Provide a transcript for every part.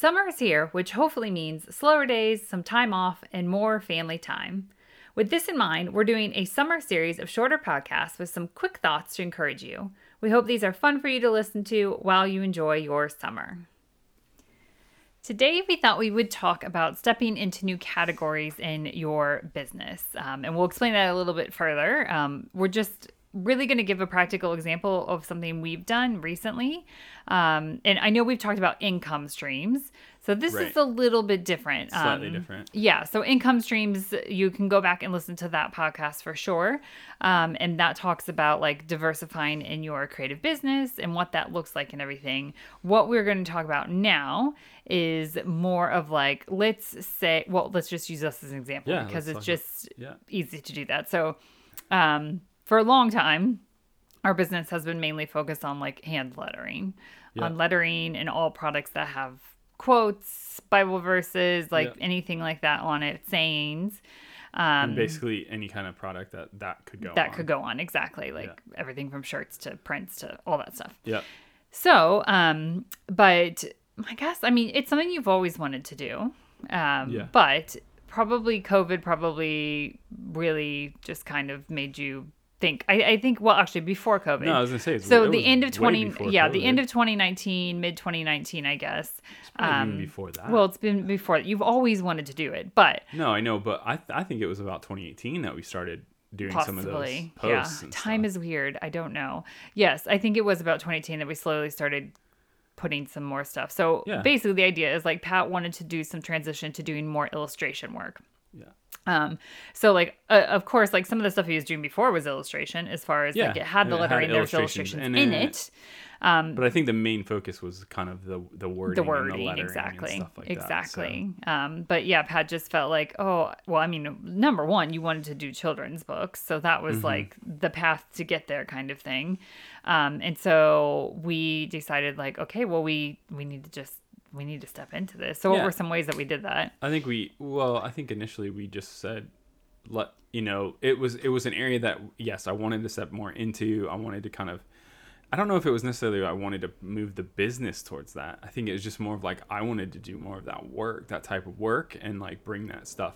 Summer is here, which hopefully means slower days, some time off, and more family time. With this in mind, we're doing a summer series of shorter podcasts with some quick thoughts to encourage you. We hope these are fun for you to listen to while you enjoy your summer. Today, we thought we would talk about stepping into new categories in your business. Um, and we'll explain that a little bit further. Um, we're just really going to give a practical example of something we've done recently. Um, and I know we've talked about income streams. So this Right. is a little bit different. Slightly Um, different. Yeah. So income streams, you can go back and listen to that podcast for sure. Um, and that talks about like diversifying in your creative business and what that looks like and everything. What we're going to talk about now is more of like, let's say, well, let's just use us as an example Yeah, because it's just Yeah. easy to do that. So, um, for a long time, our business has been mainly focused on like hand lettering, Yeah. on lettering and all products that have quotes, Bible verses, like Yeah. anything like that on it, sayings. And Um, basically, any kind of product that that could go that on. could go on exactly like Yeah. everything from shirts to prints to all that stuff. Yep. So, um, but I guess I mean it's something you've always wanted to do. Um, Yeah. but probably COVID probably really just kind of made you think. I, I think well actually before COVID. No, I was gonna say. It's, so the end of 20 before yeah the end of 2019 mid 2019 i guess um, before that. well it's been before you've always wanted to do it but no, I know, but I th- I think it was about 2018 that we started doing some of those posts. yeah time stuff. is weird i don't know yes i think it was about 2018 that we slowly started putting some more stuff so Yeah. basically the idea is like pat wanted to do some transition to doing more illustration work Yeah. Um so like uh, of course like some of the stuff he was doing before was illustration as far as like it had the it had lettering there's illustrations illustrations in in it. it. Um But I think the main focus was kind of the the wording, the and wording the lettering exactly like exactly. Um but yeah pat just felt like oh well i mean number one you wanted to do children's books so that Mm-hmm. was like the path to get there kind of thing. Um and so we decided like okay well we we need to just we need to step into this so what Yeah. were some ways that we did that I think we well, I think initially we just said, let you know, it was it was an area that yes, I wanted to step more into. I wanted to kind of. I don't know if it was necessarily I wanted to move the business towards that. I think it was just more of like I wanted to do more of that work, that type of work, and like bring that stuff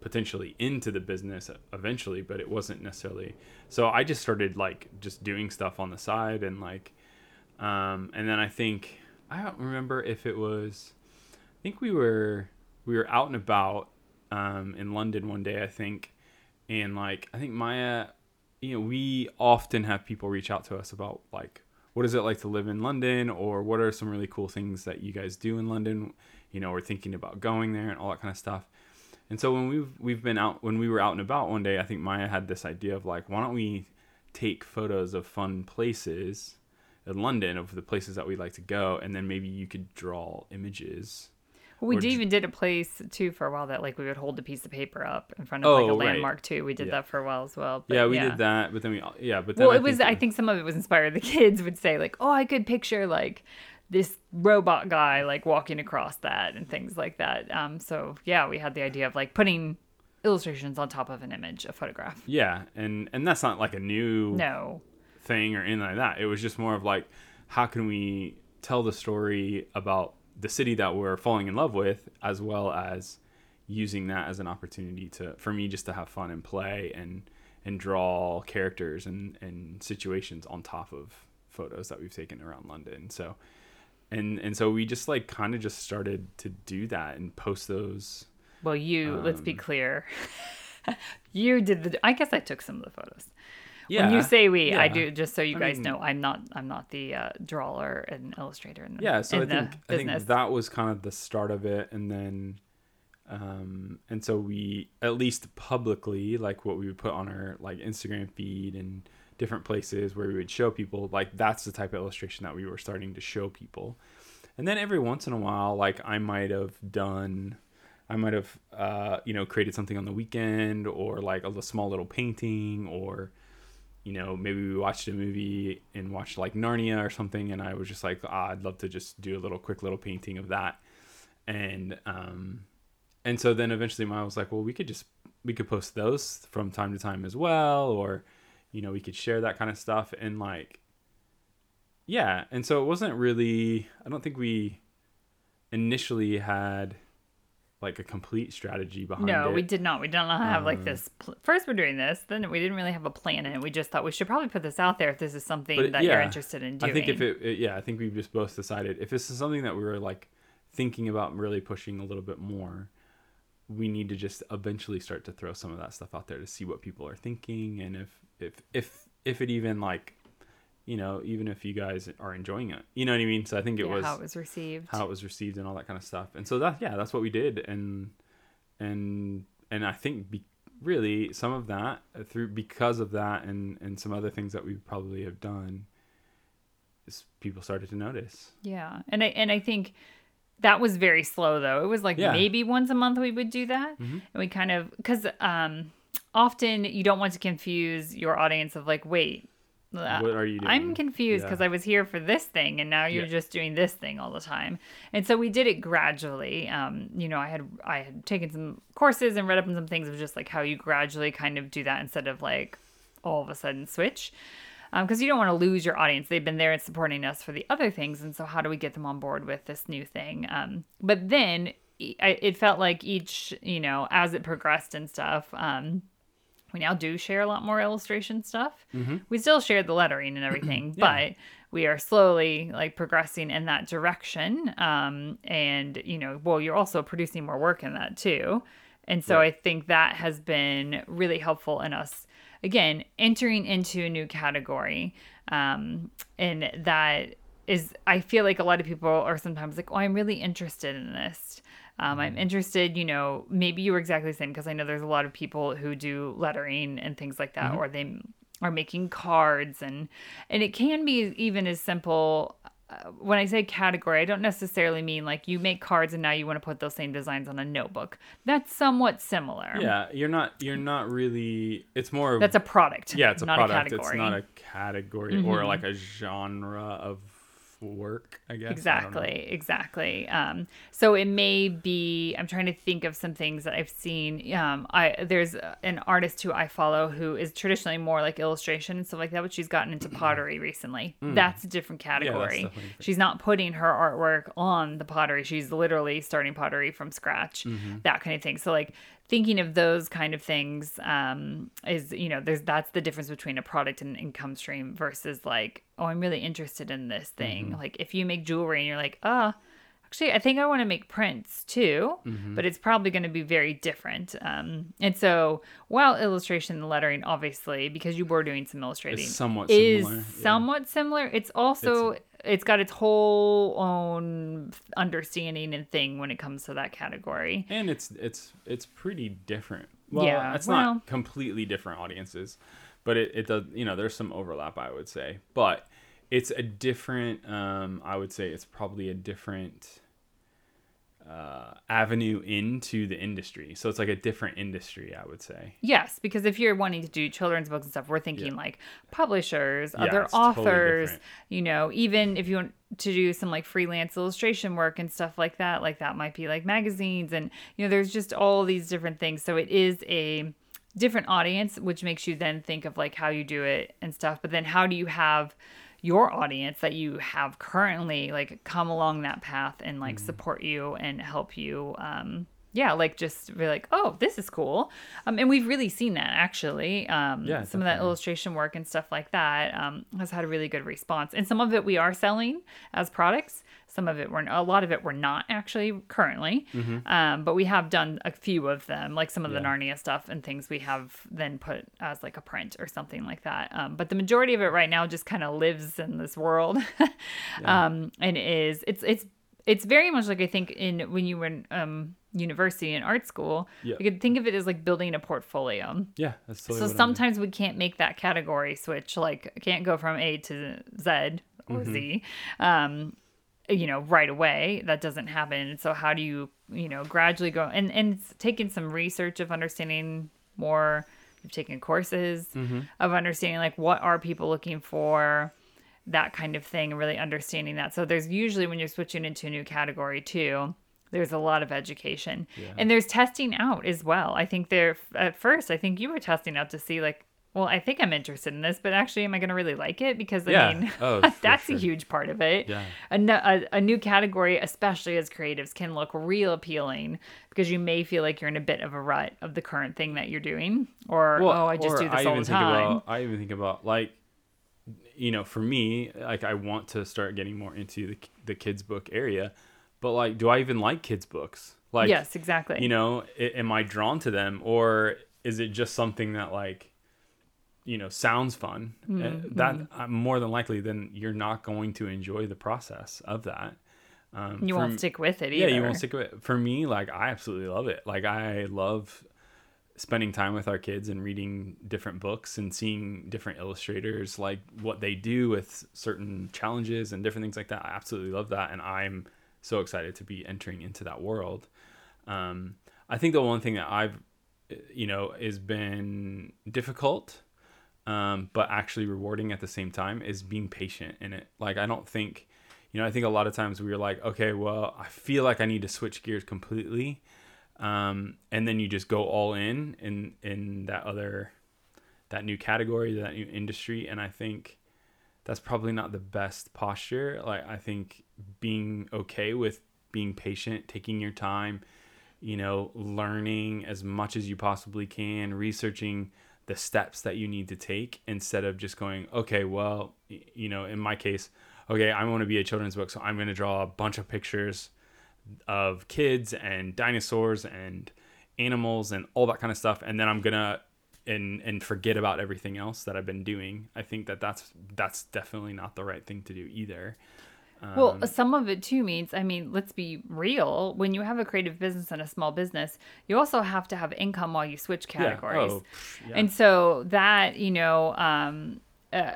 potentially into the business eventually. But it wasn't necessarily. So I just started like just doing stuff on the side and like, um, and then I think I don't remember if it was. I think we were we were out and about um, in London one day, I think, and like I think Maya, you know, we often have people reach out to us about like what is it like to live in London, or what are some really cool things that you guys do in London. You know, we're thinking about going there and all that kind of stuff. And so when we've we've been out when we were out and about one day, I think Maya had this idea of like, why don't we take photos of fun places in London of the places that we'd like to go, and then maybe you could draw images. well, we did even did a place too for a while that like we would hold a piece of paper up in front of like Oh, a right. landmark too we did Yeah. that for a while as well yeah, we did that, but then we yeah, but then well I it was think i think some of it was inspired the kids would say like oh i could picture like this robot guy like walking across that and things like that um so yeah we had the idea of like putting illustrations on top of an image a photograph yeah, and and that's not like a new no thing or anything like that. It was just more of like, how can we tell the story about the city that we're falling in love with, as well as using that as an opportunity to for me just to have fun and play and and draw characters and and situations on top of photos that we've taken around London. So and and so we just like kind of just started to do that and post those well you let's Um, be clear you did the i guess i took some of the photos yeah when you say we i do just so you I guys mean- know i'm not i'm not the uh, drawer and illustrator in the, yeah so i think i think that was kind of the start of it and then um, and so we at least publicly like what we would put on our like instagram feed and different places where we would show people like that's the type of illustration that we were starting to show people. And then every once in a while like i might have done i might have uh, you know created something on the weekend or like a small little painting or you know maybe we watched a movie and watched like narnia or something and i was just like ah, i'd love to just do a little quick little painting of that. And um and so then eventually Maya was like well we could just we could post those from time to time as well or you know we could share that kind of stuff. And like yeah and so it wasn't really i don't think we initially had like a complete strategy behind no, it No, we did not. We did not have like Um, this. Pl- First, we're doing this. Then we didn't really have a plan in it. We just thought we should probably put this out there if this is something But, that you're interested in doing. I think if it, it- yeah, I think we've just both decided if this is something that we were like thinking about really pushing a little bit more, we need to just eventually start to throw some of that stuff out there to see what people are thinking and if if if if it even like, you know, even if you guys are enjoying it, you know what I mean. So I think it yeah, was how it was received. how it was received and all that kind of stuff. And so that yeah, that's what we did and and and I think be, really some of that uh, through because of that and and some other things that we probably have done is people started to notice. Yeah, and I and I think that was very slow though. It was like Yeah. Mm-hmm. maybe once a month we would do that, and we kind of because um, often you don't want to confuse your audience of like, wait, What are you doing? I'm confused Yeah. because I was here for this thing and now you're Yeah. just doing this thing all the time. And so we did it gradually. Um, you know, I had I had taken some courses and read up on some things of just like how you gradually kind of do that instead of like all of a sudden switch. Because you don't want to lose your audience. They've been there and supporting us for the other things. And so, how do we get them on board with this new thing? Um, but then I, it felt like each, you know, as it progressed and stuff, um, we now do share a lot more illustration stuff. We still share the lettering and everything, but we are slowly like progressing in that direction. Um, and you know, well, you're also producing more work in that too. And so Right. I think that has been really helpful in us again entering into a new category. Um, and that is, I feel like a lot of people are sometimes like, oh, I'm really interested in this. Um, I'm interested, you know, maybe you were exactly the same because I know there's a lot of people who do lettering and things like that, or they are making cards and and it can be even as simple. Uh, when I say category, I don't necessarily mean like you make cards and now you want to put those same designs on a notebook. That's somewhat similar. Yeah, you're not you're not really it's more That's a product. yeah, it's a product. A it's not a category or like a genre of work, I guess. I. Exactly, exactly. Um, so it may be. I'm trying to think of some things that I've seen. Um, I there's an artist who I follow who is traditionally more like illustration and stuff like that, but she's gotten into pottery recently. That's a different category. Different. She's not putting her artwork on the pottery. She's literally starting pottery from scratch. Mm-hmm. That kind of thing. So like thinking of those kind of things um, is you know there's that's the difference between a product and income stream versus like oh i'm really interested in this thing Mm-hmm. like if you make jewelry and you're like ah actually i think i want to make prints too Mm-hmm. but it's probably going to be very different um, and so while illustration and lettering obviously because you were doing some illustrating It's somewhat is similar. yeah. somewhat similar it's also it's got its whole own understanding and thing when it comes to that category and it's it's it's pretty different. Well, Yeah, it's well- not completely different audiences, but it, it does you know there's some overlap I would say, but it's a different. Um, I would say it's probably a different uh, avenue into the industry. So it's like a different industry, I would say. Yes, because if you're wanting to do children's books and stuff, we're thinking Yeah. like publishers, Yeah, other it's totally authors, you know, even if you want to do some like freelance illustration work and stuff like that, like that might be like magazines and you know, there's just all these different things. So it is a different audience, which makes you then think of like how you do it and stuff. But then how do you have your audience that you have currently like come along that path and like Mm-hmm. support you and help you um yeah like just be like oh this is cool. Um and we've really seen that actually. Um Yeah, some of that illustration work and stuff like that um has had a really good response. And some of it we are selling as products some of it we're a lot of it we're not actually currently um but we have done a few of them like some of the Mm-hmm. Narnia stuff and things we have then put as like a print or something like that um but the majority of it right now just kind of lives in this world um and is it's it's it's very much like I think in when you were in um, university and art school, Yeah. you could think of it as like building a portfolio. Yeah, that's totally So what I'm doing. sometimes we can't make that category switch. Like can't go from A to Z or Mm-hmm. Z, um, you know, right away. That doesn't happen. So how do you, you know, gradually go and and it's taking some research of understanding more. You've taken courses Mm-hmm. of understanding like what are people looking for, that kind of thing, and really understanding that. So there's usually when you're switching into a new category too. There's a lot of education, and there's testing out as well. I think there at first, I think you were testing out to see like, well, I think I'm interested in this, but actually, am I going to really like it? Because I Yeah. mean, Oh, that's sure. a huge part of it. Yeah. A, a, a new category, especially as creatives, can look real appealing because you may feel like you're in a bit of a rut of the current thing that you're doing, or oh, I just do this I all even the think time. About, I even think about like, you know, for me, like I want to start getting more into the the kids book area, but like, do I even like kids books? Like, yes, exactly. you know, i- am I drawn to them, or is it just something that like, you know, sounds fun? Uh, Mm-hmm. That uh, more than likely, then you're not going to enjoy the process of that. Um, you won't stick with it yeah you won't stick with it for me like i absolutely love it like i love spending time with our kids and reading different books and seeing different illustrators like what they do with certain challenges and different things like that i absolutely love that and i'm so excited to be entering into that world um, i think the one thing that i've you know has been difficult um, but actually rewarding at the same time is being patient in it. Like i don't think you know i think a lot of times we are like okay well i feel like i need to switch gears completely um, and then you just go all in in in that other that new category that new industry. And i think that's probably not the best posture. Like i think being okay with being patient taking your time you know learning as much as you possibly can researching the steps that you need to take instead of just going okay well you know in my case okay i want to be a children's book so i'm going to draw a bunch of pictures of kids and dinosaurs and animals and all that kind of stuff and then i'm gonna and and forget about everything else that i've been doing. I think that that's that's definitely not the right thing to do either Well, Um, some of it too means, I mean, let's be real. When you have a creative business and a small business, you also have to have income while you switch yeah. categories. Oh, yeah. And so that, you know, um, uh,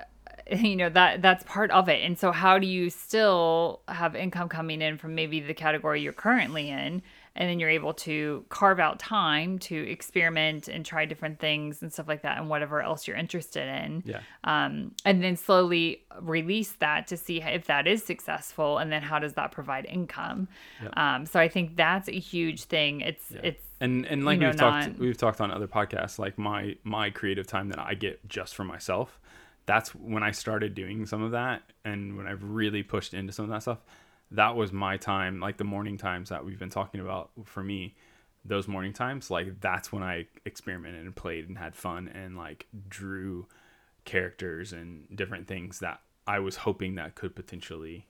you know that that's part of it. And so how do you still have income coming in from maybe the category you're currently in, and then you're able to carve out time to experiment and try different things and stuff like that, and whatever else you're interested in. Yeah. Um, and then slowly release that to see if that is successful and then how does that provide income? Yeah. um, so i think that's a huge thing. It's it's and and like you know, we've talked we've talked on other podcasts like my my creative time that i get just for myself that's when i started doing some of that and when i've really pushed into some of that stuff that was my time like the morning times that we've been talking about for me those morning times like that's when i experimented and played and had fun and like drew characters and different things that i was hoping that could potentially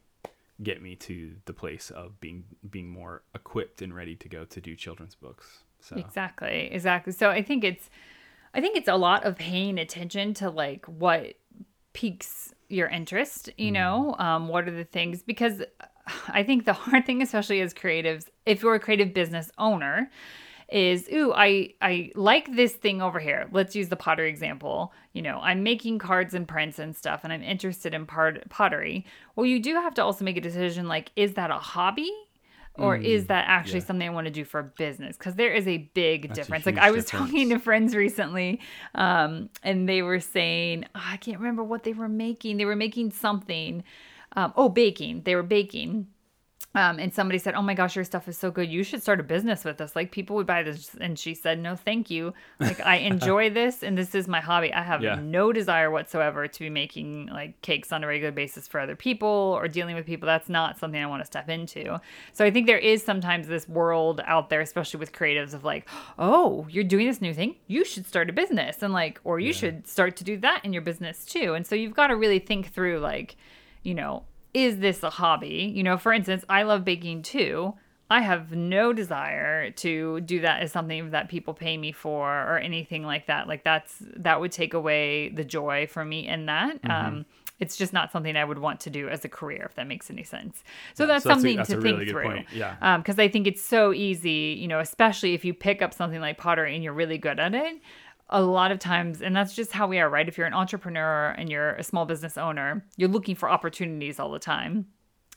get me to the place of being being more equipped and ready to go to do children's books. So exactly exactly so i think it's i think it's a lot of paying attention to like what piques your interest you know um, what are the things because i think the hard thing especially as creatives if you're a creative business owner is ooh i i like this thing over here let's use the pottery example you know i'm making cards and prints and stuff and i'm interested in part pottery well you do have to also make a decision like is that a hobby or is that actually yeah. something I want to do for business? Because there is a big a difference. Like I was difference. talking to friends recently, um, and they were saying, oh, I can't remember what they were making. They were making something. Um, oh, baking. They were baking. Um, and somebody said, "Oh my gosh, your stuff is so good. You should start a business with us. Like people would buy this." And she said, "No, thank you. Like I enjoy this, and this is my hobby. I have Yeah. no desire whatsoever to be making like cakes on a regular basis for other people or dealing with people. That's not something I want to step into. So I think there is sometimes this world out there, especially with creatives, of like, oh, you're doing this new thing. You should start a business, and like, or you should start to do that in your business too. And so you've got to really think through, like, you know, is this a hobby? You know, for instance, I love baking too. I have no desire to do that as something that people pay me for or anything like that. Like that's that would take away the joy from me in that. Um, it's just not something I would want to do as a career, if that makes any sense. So Yeah, that's so that's a- something that's to think really through. point. Yeah. Because I think it's so easy, you know, especially if you pick up something like pottery and you're really good at it. A lot of times, and that's just how we are, right? If you're an entrepreneur and you're a small business owner, you're looking for opportunities all the time.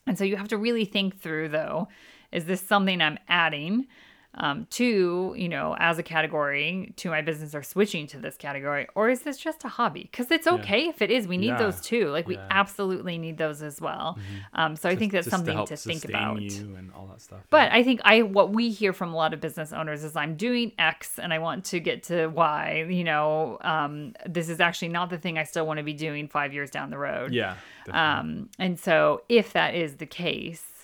And so you have to really think through, though, is this something I'm adding um, to, you know, as a category to my business or switching to this category? Or is this just a hobby? Because it's okay if it is. We need Yeah. those too. Like, we Yeah. absolutely need those as well. Um, so I think that's something help to think about. you and all that stuff. But I think I what we hear from a lot of business owners is I'm doing X and I want to get to Y. You know, um, this is actually not the thing I still want to be doing five years down the road. yeah. definitely. Um, and so if that is the case,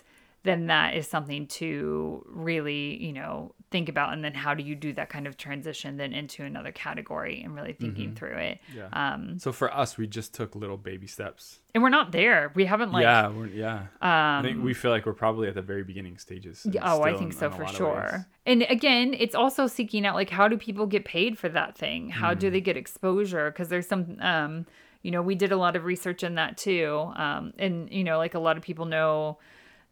then that is something to really, you know, think about. And then how do you do that kind of transition then into another category and really thinking through it. Mm-hmm. yeah. Um, so for us, we just took little baby steps. and we're not there. We haven't like, yeah. We're, yeah. I um, think we feel like we're probably at the very beginning stages. Yeah, oh, I think in- so in for sure. And again, it's also seeking out like how do people get paid for that thing? How Mm. do they get exposure? Because there's some, um, you know, we did a lot of research in that too. Um, and you know, like a lot of people know,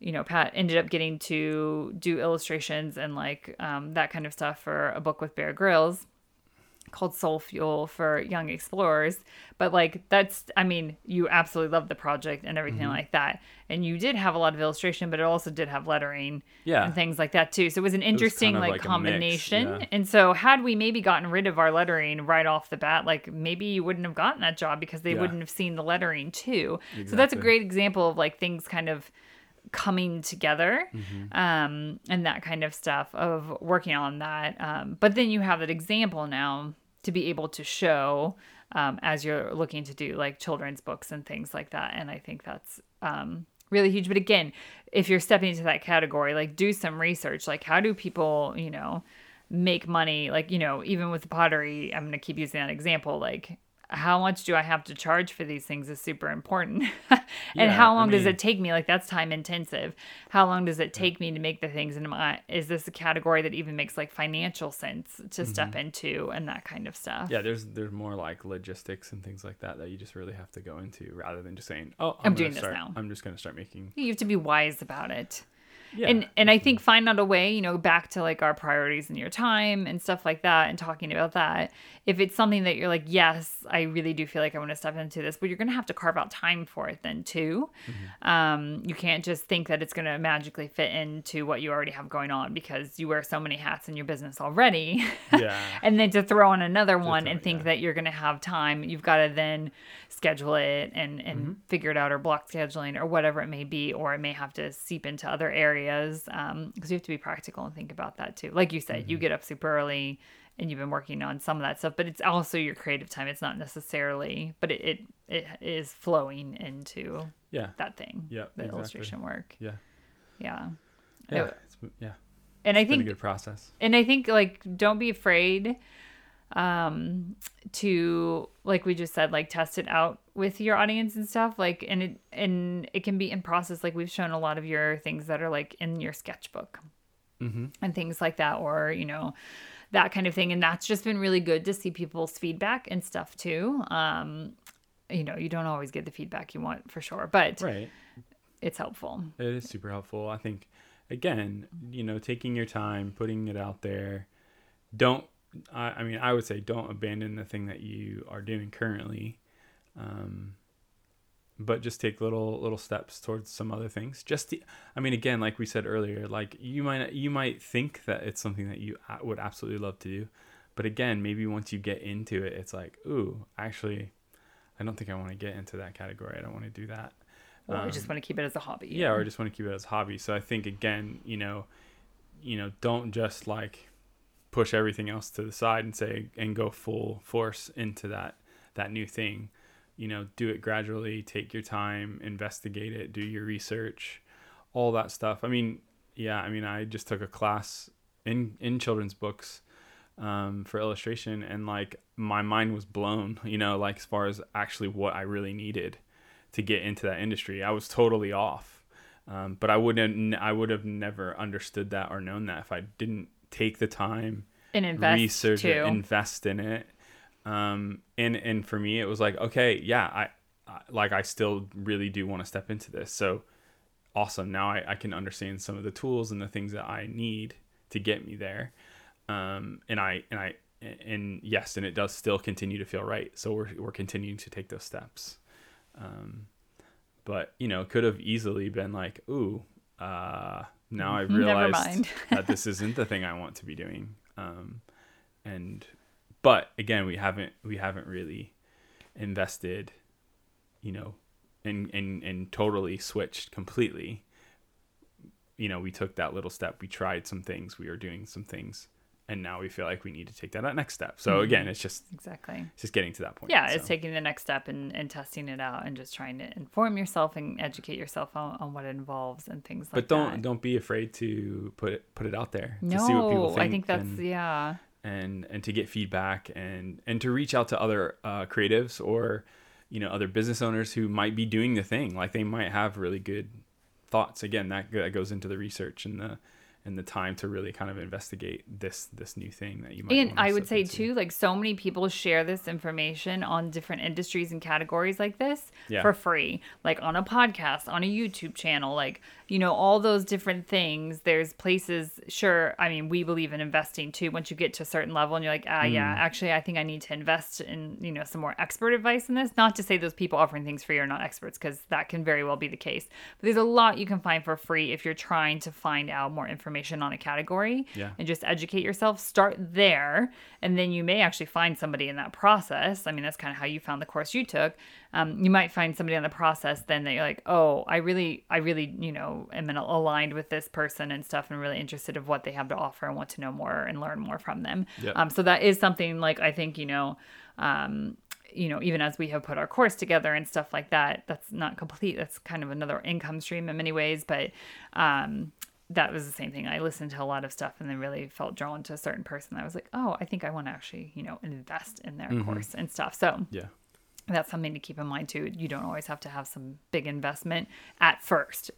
you know, Pat ended up getting to do illustrations and like um, that kind of stuff for a book with Bear Grylls called Soul Fuel for Young Explorers. But like that's I mean, you absolutely love the project and everything Mm-hmm. like that. And you did have a lot of illustration, but it also did have lettering Yeah. and things like that too. So it was an interesting of like, like a mix, combination. yeah. And so had we maybe gotten rid of our lettering right off the bat, like maybe you wouldn't have gotten that job because they Yeah. wouldn't have seen the lettering too. So that's a great example of like things kind of coming together Mm-hmm. um, and that kind of stuff of working on that. Um, but then you have that example now to be able to show um, as you're looking to do like children's books and things like that. And I think that's um, really huge. But again, if you're stepping into that category, like do some research. Like, how do people, you know, make money? Like, you know, even with the pottery, I'm going to keep using that example. Like, how much do I have to charge for these things is super important. and Yeah, how I long does it take me? Like that's time intensive. How long does it take me to make the things? And I, is this a category that even makes like financial sense to step into and that kind of stuff? Mm-hmm. Yeah, there's there's more like logistics and things like that that you just really have to go into rather than just saying, "Oh, I'm I'm, doing gonna this now. I'm just gonna start making." You have to be wise about it. Yeah, and and I think find out a way, you know, back to like our priorities in your time and stuff like that, and talking about that. If it's something that you're like, yes, I really do feel like I want to step into this, but you're gonna have to carve out time for it then too. Um, you can't just think that it's gonna magically fit into what you already have going on because you wear so many hats in your business already. yeah, and then to throw on another one and think yeah. that you're going to have time you've got to then schedule it and and Mm-hmm. figure it out or block scheduling or whatever it may be or it may have to seep into other areas because you have to be practical and think about that too like you said Mm-hmm. you get up super early and you've been working on some of that stuff but it's also your creative time it's not necessarily but it it, it is flowing into yeah, that thing Yeah, the exactly. illustration work yeah, yeah yeah. It- It's, yeah, and i it's a think good process. and I think like don't be afraid um to like we just said like test it out with your audience and stuff like and it and it can be in process like we've shown a lot of your things that are like in your sketchbook Mm-hmm. and things like that or you know that kind of thing and that's just been really good to see people's feedback and stuff too um you know you don't always get the feedback you want for sure but Right. it's helpful It is super helpful. I think, again, you know, taking your time, putting it out there. Don't, I, I mean, I would say don't abandon the thing that you are doing currently. Um, but just take little little steps towards some other things. Just i mean again like we said earlier like you might you might think that it's something that you would absolutely love to do. But again maybe once you get into it it's like ooh actually i don't think i want to get into that category. I don't want to do that. Or I Um, just want to keep it as a hobby. yeah or I just want to keep it as a hobby. So i think again you know you know don't just like push everything else to the side and say and go full force into that that new thing you know do it gradually take your time investigate it do your research all that stuff. I mean yeah i mean i just took a class in in children's books um, for illustration and like my mind was blown you know like as far as actually what i really needed to get into that industry. I was totally off um, but i wouldn't i would have never understood that or known that if i didn't take the time and invest research too. it invest in it um, and and for me it was like okay yeah I, I like I still really do want to step into this. So awesome. Now I, I can understand some of the tools and the things that I need to get me there. Um, and I and I and yes, and it does still continue to feel right. So we're we're continuing to take those steps. Um, but you know, could have easily been like, ooh, uh, now I've realized that this isn't the thing I want to be doing. Um, and but again, we haven't we haven't really invested, you know, and and and totally switched completely. You know, we took that little step. We tried some things. We were doing some things and now we feel like we need to take that next step. So mm-hmm. again, it's just exactly it's just getting to that point. Yeah, so. it's taking the next step and, and testing it out and just trying to inform yourself and educate yourself on, on what it involves and things like that. But don't that. don't be afraid to put it put it out there no, to see what people think. I think that's and, yeah. And and to get feedback and and to reach out to other uh, creatives or you know other business owners who might be doing the thing. Like they might have really good thoughts. Again that, that goes into the research and the and the time to really kind of investigate this this new thing that you might and i would say into. too like so many people share this information on different industries and categories like this yeah. for free like on a podcast on a youtube channel like you know all those different things there's places sure i mean we believe in investing too once you get to a certain level and you're like ah mm. yeah actually i think i need to invest in you know some more expert advice in this not to say those people offering things free are not experts because that can very well be the case but there's a lot you can find for free if you're trying to find out more information on a category yeah. and just educate yourself start there. And then you may actually find somebody in that process. I mean that's kind of how you found the course you took. Um, you might find somebody on the process then that you're like oh i really i really you know am aligned with this person and stuff and really interested of what they have to offer and want to know more and learn more from them. Yep. um, so that is something like i think you know um, you know even as we have put our course together and stuff like that that's not complete. That's kind of another income stream in many ways but um, that was the same thing. I listened to a lot of stuff and then really felt drawn to a certain person. I was like, oh, I think I want to actually, you know, invest in their mm-hmm. course and stuff. So yeah, that's something to keep in mind too. You don't always have to have some big investment at first.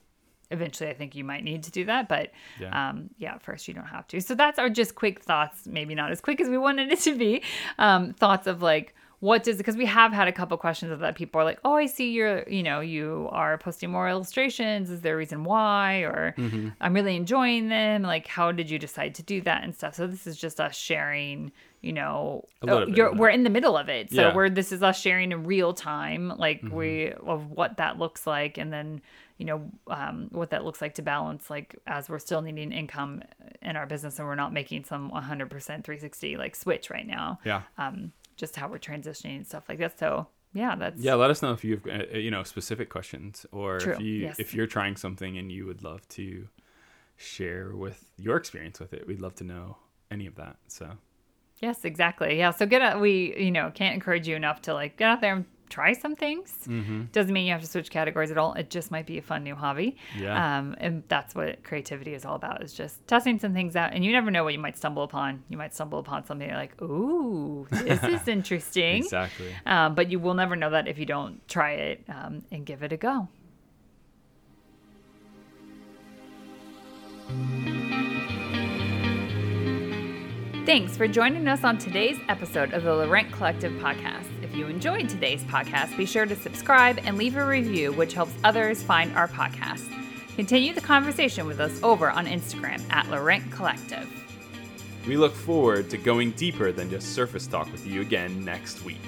Eventually, I think you might need to do that, but yeah, um, yeah first you don't have to. So that's our just quick thoughts. Maybe not as quick as we wanted it to be. Um, thoughts of like what does because we have had a couple questions of that. People are like oh i see you're you know you are posting more illustrations. Is there a reason why? Or mm-hmm. i'm really enjoying them. Like how did you decide to do that? and stuff. So this is just us sharing you know oh, we're in the middle of it. So yeah. we're this is us sharing in real time like mm-hmm. we of what that looks like and then you know um, what that looks like to balance like as we're still needing income in our business and we're not making some 100% 360 like switch right now. Yeah. Um just how we're transitioning and stuff like that so yeah that's yeah let us know if you've uh, you know specific questions or True. if you yes. if you're trying something and you would love to share with your experience with it we'd love to know any of that so Yes, exactly. Yeah. So get out. We, you know, can't encourage you enough to like get out there and try some things. Mm-hmm. Doesn't mean you have to switch categories at all. It just might be a fun new hobby. Yeah. Um, and that's what creativity is all about is just testing some things out. And you never know what you might stumble upon. You might stumble upon something like, ooh, this is interesting. exactly. Um, but you will never know that if you don't try it um, and give it a go. Thanks for joining us on today's episode of the Laurent Collective podcast. You enjoyed today's podcast, be sure to subscribe and leave a review, which helps others find our podcast. Continue the conversation with us over on Instagram at Laurent Collective. We look forward to going deeper than just surface talk with you again next week.